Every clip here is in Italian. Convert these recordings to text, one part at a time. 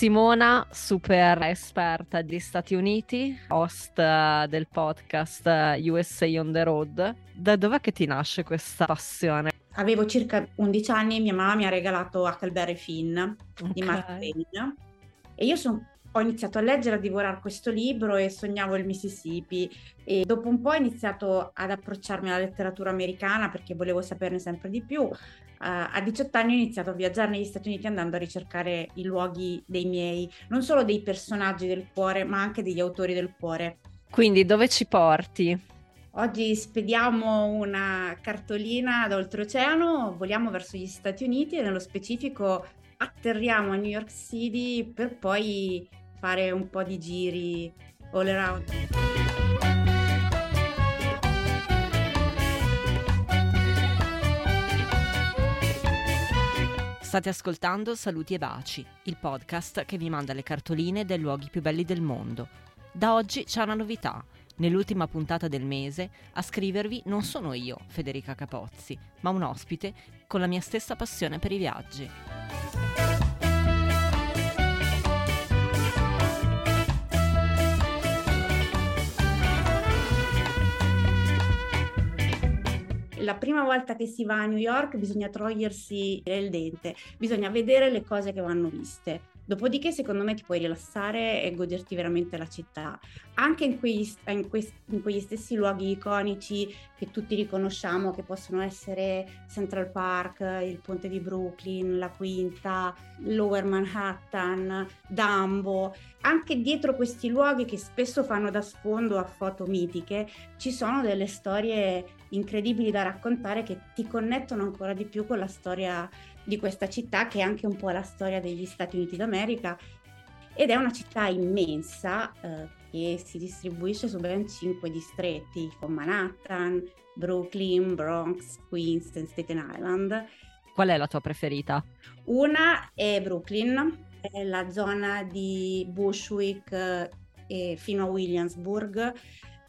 Simona, super esperta degli Stati Uniti, host uh, del podcast uh, USA on the Road. Da dov'è che ti nasce questa passione? Avevo circa 11 anni e mia mamma mi ha regalato Huckleberry Finn okay. di Mark Twain e io sono ho iniziato a leggere, a divorare questo libro e sognavo il Mississippi e dopo un po' ho iniziato ad approcciarmi alla letteratura americana perché volevo saperne sempre di più. Uh, a 18 anni ho iniziato a viaggiare negli Stati Uniti andando a ricercare i luoghi dei miei, non solo dei personaggi del cuore, ma anche degli autori del cuore. Quindi dove ci porti? Oggi spediamo una cartolina da oltreoceano, voliamo verso gli Stati Uniti e nello specifico atterriamo a New York City per poi fare un po' di giri all around. State ascoltando Saluti e Baci, il podcast che vi manda le cartoline dei luoghi più belli del mondo. Da oggi c'è una novità. Nell'ultima puntata del mese a scrivervi non sono io, Federica Capozzi, ma un ospite con la mia stessa passione per i viaggi. La prima volta che si va a New York bisogna togliersi il dente, bisogna vedere le cose che vanno viste. Dopodiché, secondo me, ti puoi rilassare e goderti veramente la città, anche in quegli, in, que- in quegli, stessi luoghi iconici che tutti riconosciamo, che possono essere Central Park, il ponte di Brooklyn, la Quinta, Lower Manhattan, Dumbo. Anche dietro questi luoghi che spesso fanno da sfondo a foto mitiche, ci sono delle storie incredibili da raccontare che ti connettono ancora di più con la storia di questa città che è anche un po' la storia degli Stati Uniti d'America ed è una città immensa eh, che si distribuisce su ben cinque distretti con Manhattan, Brooklyn, Bronx, Queens e Staten Island. Qual è la tua preferita? Una è Brooklyn, è la zona di Bushwick eh, fino a Williamsburg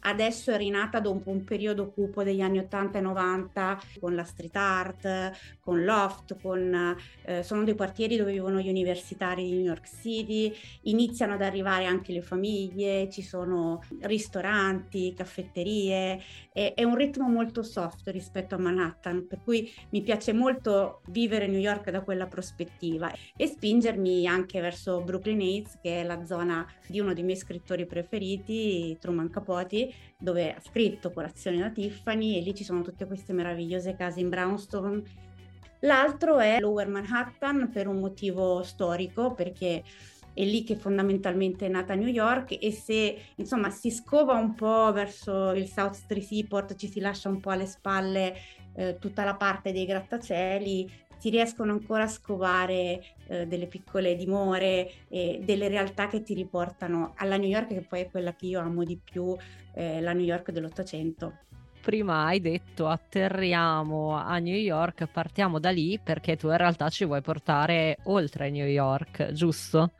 adesso è rinata dopo un periodo cupo degli anni 80 e 90 con la street art, con Loft, con, eh, sono dei quartieri dove vivono gli universitari di New York City, iniziano ad arrivare anche le famiglie, ci sono ristoranti, caffetterie, è, è un ritmo molto soft rispetto a Manhattan, per cui mi piace molto vivere New York da quella prospettiva e spingermi anche verso Brooklyn Heights, che è la zona di uno dei miei scrittori preferiti, Truman Capote, dove ha scritto Colazione da Tiffany e lì ci sono tutte queste meravigliose case in brownstone. L'altro è Lower Manhattan per un motivo storico, perché è lì che fondamentalmente è nata New York e se insomma si scova un po' verso il South Street Seaport, ci si lascia un po' alle spalle eh, tutta la parte dei grattacieli, si riescono ancora a scovare eh, delle piccole dimore e delle realtà che ti riportano alla New York, che poi è quella che io amo di più, eh, la New York dell'Ottocento. Prima hai detto atterriamo a New York, partiamo da lì perché tu in realtà ci vuoi portare oltre New York, giusto?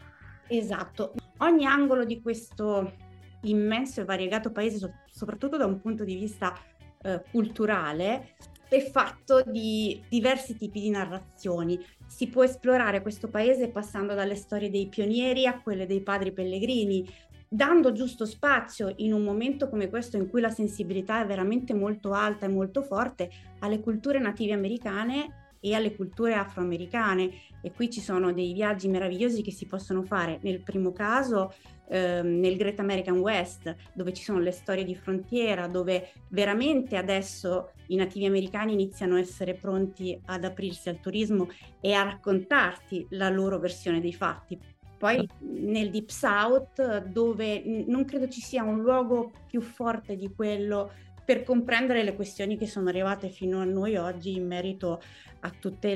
Esatto. Ogni angolo di questo immenso e variegato paese, soprattutto da un punto di vista eh, culturale, è fatto di diversi tipi di narrazioni. Si può esplorare questo paese passando dalle storie dei pionieri a quelle dei padri pellegrini, dando giusto spazio in un momento come questo in cui la sensibilità è veramente molto alta e molto forte alle culture native americane e alle culture afroamericane. E qui ci sono dei viaggi meravigliosi che si possono fare. Nel primo caso ehm, nel Great American West dove ci sono le storie di frontiera dove veramente adesso i nativi americani iniziano a essere pronti ad aprirsi al turismo e a raccontarti la loro versione dei fatti. Poi nel Deep South dove non credo ci sia un luogo più forte di quello per comprendere le questioni che sono arrivate fino a noi oggi in merito a tutti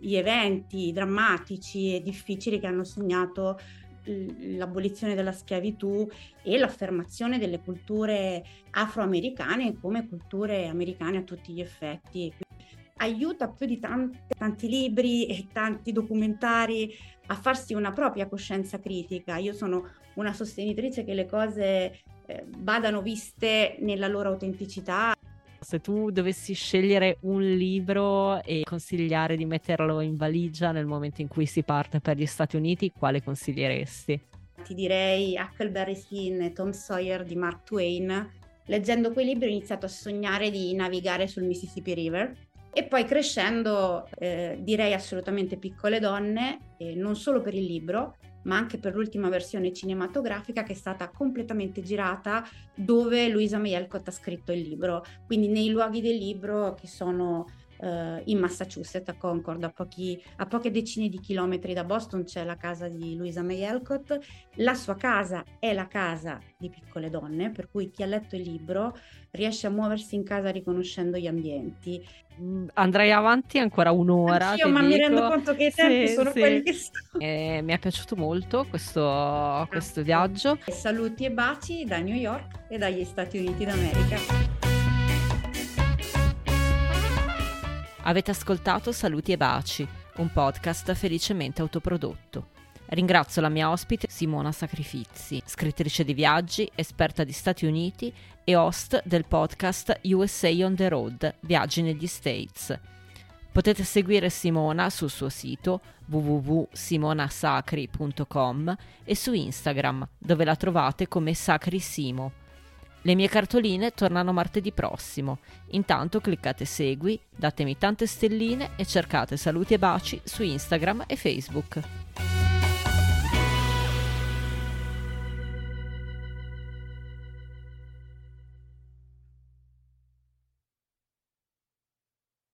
gli eventi drammatici e difficili che hanno segnato l'abolizione della schiavitù e l'affermazione delle culture afroamericane come culture americane a tutti gli effetti. Aiuta più di tanti, tanti libri e tanti documentari a farsi una propria coscienza critica. Io sono una sostenitrice che le cose eh, vadano viste nella loro autenticità Se tu dovessi scegliere un libro e consigliare di metterlo in valigia nel momento in cui si parte per gli Stati Uniti, quale consiglieresti? Ti direi Huckleberry Finn e Tom Sawyer di Mark Twain. Leggendo quei libri ho iniziato a sognare di navigare sul Mississippi River e poi crescendo eh, direi assolutamente Piccole Donne, eh, non solo per il libro, ma anche per l'ultima versione cinematografica che è stata completamente girata dove Luisa May Alcott ha scritto il libro, quindi nei luoghi del libro che sono Uh, in Massachusetts, a Concord, a, pochi, a, poche decine di chilometri da Boston c'è la casa di Louisa May Alcott. La sua casa è la casa di piccole donne, per cui chi ha letto il libro riesce a muoversi in casa riconoscendo gli ambienti. Mm, andrei avanti ancora un'ora. Anch'io, ma dico. mi rendo conto che i tempi sì, sono sì. quelli che sono. Eh, mi è piaciuto molto questo, questo viaggio. Saluti e baci da New York e dagli Stati Uniti d'America. Avete ascoltato Saluti e Baci, un podcast felicemente autoprodotto. Ringrazio la mia ospite Simona Sacrifizi, scrittrice di viaggi, esperta di Stati Uniti e host del podcast USA on the Road, Viaggi negli States. Potete seguire Simona sul suo sito www.simonasacri.com e su Instagram, dove la trovate come Sacri Simo. Le mie cartoline tornano martedì prossimo. Intanto cliccate segui, datemi tante stelline e cercate saluti e baci su Instagram e Facebook.